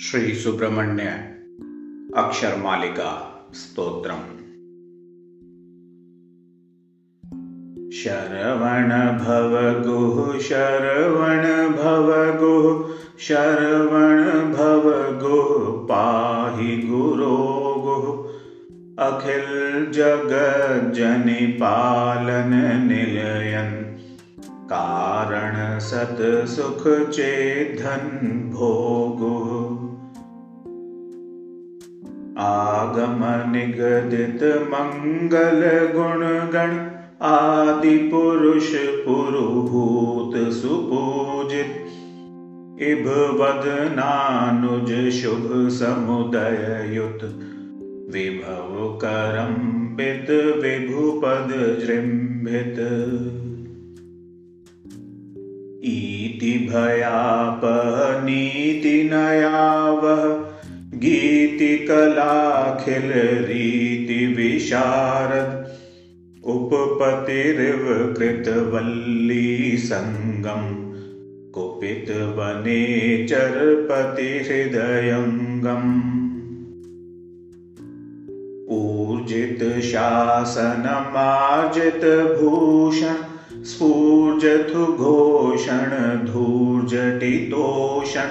श्रीसुब्रह्मण्य अक्षरमालिका स्तोत्रम्। शरवण भव गुः शरवण भव गुः शरवण भव गुः पाहि गुरो गुः अखिल जगज्जनि पालन निलयन्। कारण सत सुख चेधन भोगु आगम निगदित मंगल गुण गण आदि पुरुष पुरुभूत सुपूजित। इभ वदनानुज शुभ समुदय युत विभव करम बित विभुपद जृंभित इति भयापनीति नयावः गीतिकलाखिलरीतिविशारद उपपतिरिव कृतवल्ली सङ्गम् कुपितवने चरपतिहृदयङ्गम् ऊर्जितशासनमार्जितभूषण स्फूर्जथुघोषण धूर्जटितोषण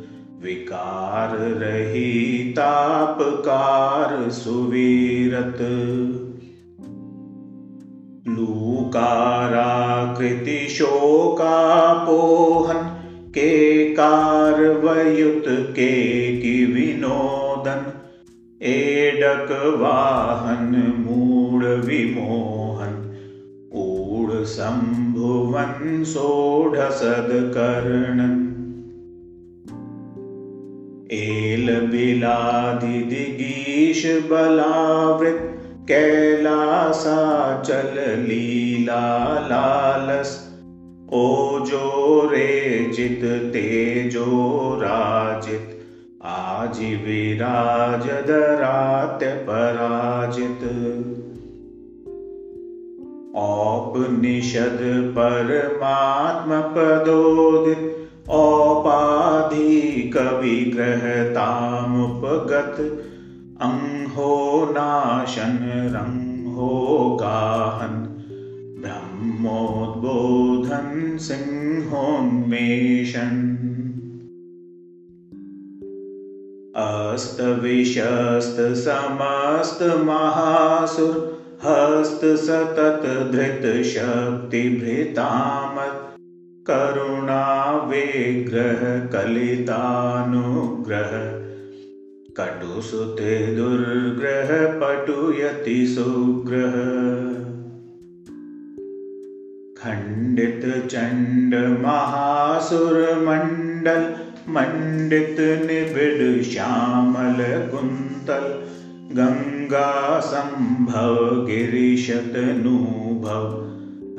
विकार रहितापकार सुवीरत। लूकाराकृति शोकापोहन के कारवयुत के कि विनोदन। एडक वाहन मूड विमोहन। सम्भुवन् सोढसदकर्णन् एलबिलाधिदिगीश बलावृत कैलासाचल लीला लालस। ओजो रेजित तेजो राजित, आज विराज दरात पराजित। औपनिषद परमात्म पदोदित औपा औपाधिकविग्रहतामुपगत अंहो नाशन रंहो गाहन। ब्रह्मोद्बोधन सिंहोन्मेषन्। महासुर हस्त सतत धृत करुणा कलितानुग्रह कटुसुते दुर्ग्रह पटुयति सुग्रह। खण्डित चण्ड महासुर मण्डल मण्डित निबिड श्यामल कुन्तल गङ्गासम्भव गिरिशतनुभव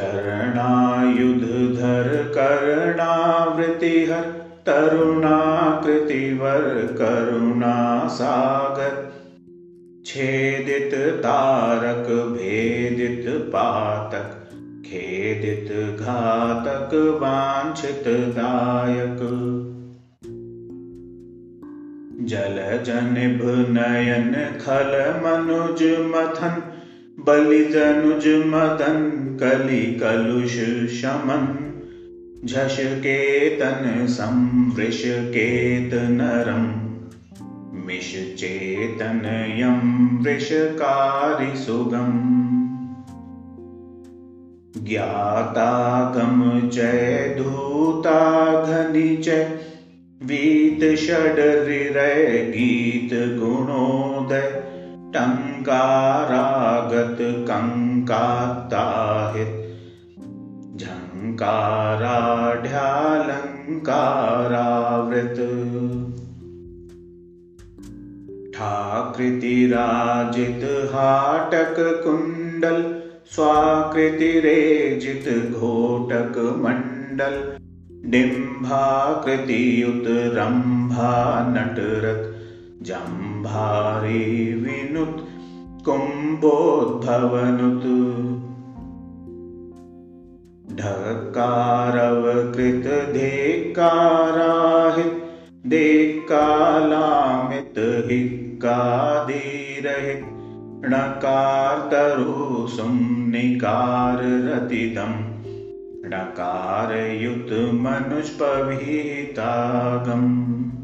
चरणायुधर कर्णावृतिहर, तरुणाकृतिवर करुणा सागर छेदित तारक, भेदित पातक, खेदित घातक वाञ्छित दायक। जल जनिभ नयन खल मनुज मथन बलि जनुज मदन कलि कलुष शमन झष केतन संवृष केत नरम मिषचेतनयं वृषकारिसुगम्। ज्ञातागम च धूताघनि च वीतषडरिरगीतगुणोदय टङ्कारागतकङ्काताहित झङ्काराढ्यालङ्कारावृत। ठाकृतिराजित हाटककुण्डल स्वाकृतिरेजित घोटकमण्डल। डिम्भाकृतियुत रम्भा नटरत जम्भारी विनुत कुम्भोद्भवनुत। ढकारवकृत धेकाराहित देकालामित हिक्कादिरहित णकारतरुसुम्निकाररतिदम् णकारयुतमनुष्पभीतागम्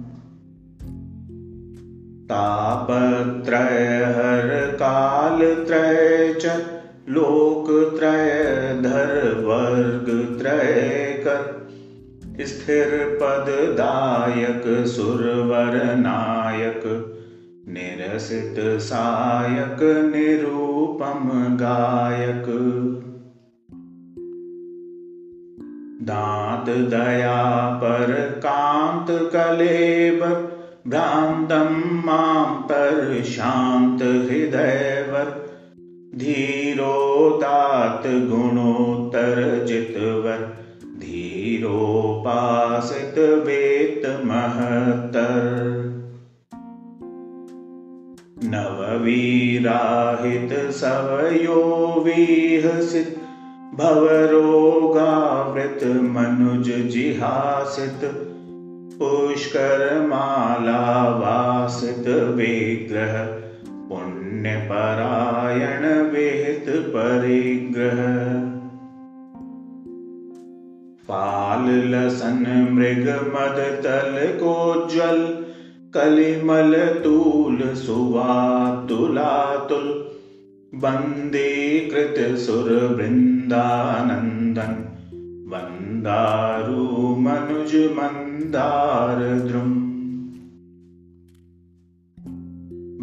तापत्रयहरकालत्रय च लोकत्रयधरवर्गत्रयकर स्थिरपददायक सुरवरनायक निरसित सायक निरूपम गायक। दात दया पर कांत कलेब भ्रान्तं माँ परशान्तहृदयवत् धीरोदात्त गुणोत्तरजितवत् धीरोपासित महतर नववीराहित सवयो विहसित भवरोगावृत मनुज जिहासित पुष्करमालावासित विग्रह पुण्यपरायण विहित परिग्रह। फालसन मृग मद तल को ज्वल कलिमलतूल सुवातुलातुल वन्दे सुरवृन्दानन्दन्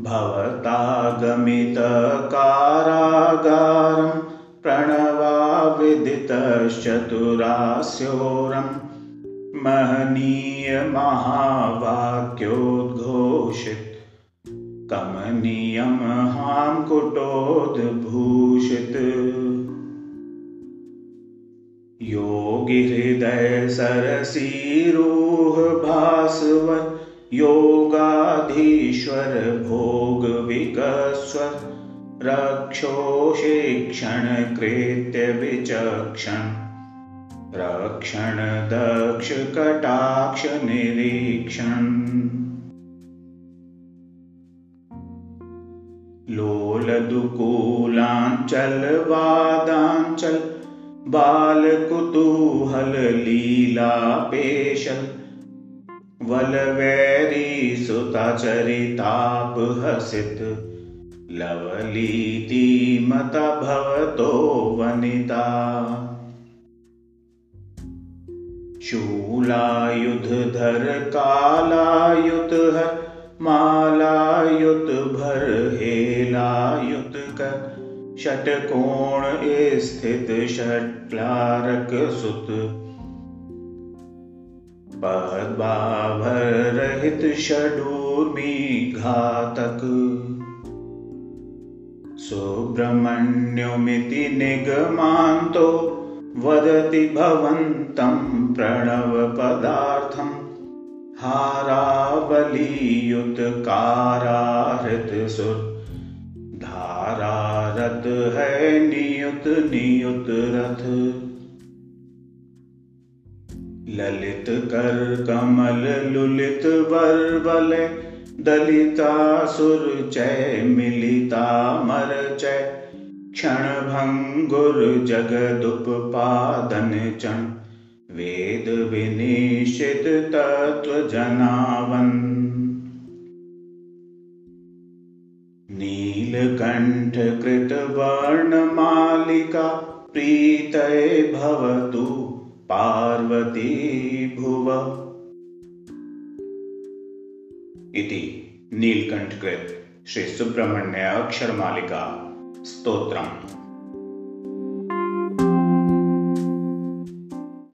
भवतागमितकारागारं प्रणवाविदितश्चतुरास्योरम् महनीयमहावाक्योद्घोषित योगिहृदय सरसीरुह भास्वर योगाधीश्वर भोगविकस्वर रक्षोषेक्षणकृत्यविचक्षण रक्षण दक्ष कटाक्ष निरीक्षण। लोलदुकूलाञ्चल वादाञ्चल बाल कुतूहल लीला पेशन वल वैरी सुता चरिताप हसित, लवलीति मत भवतो वनिता। शूलायुध धर कालायुत हर मालायुत भर हेलायुत कर। षटकोण स्थित षट्लारक सुत। षडूर्मी घातक। सुब्रह्मण्युमिति निगमान्तो वदति भवन्तं प्रणवपदार्थम् हारावलीयुतकाराहृतसुर धारारथ है नियुत नियुत रथ। ललित कर कमल लुलित बल, दलिता सुर चय मिलिता मर चय। क्षण भंगुर क्षणभङ्गुर जगदुपपादन चण, वेद तत्व तत्त्वजनावन् प्रीतये भवतु पार्वती भुव। इति नीलकण्ठकृत श्रीसुब्रह्मण्य अक्षरमालिका स्तोत्रम्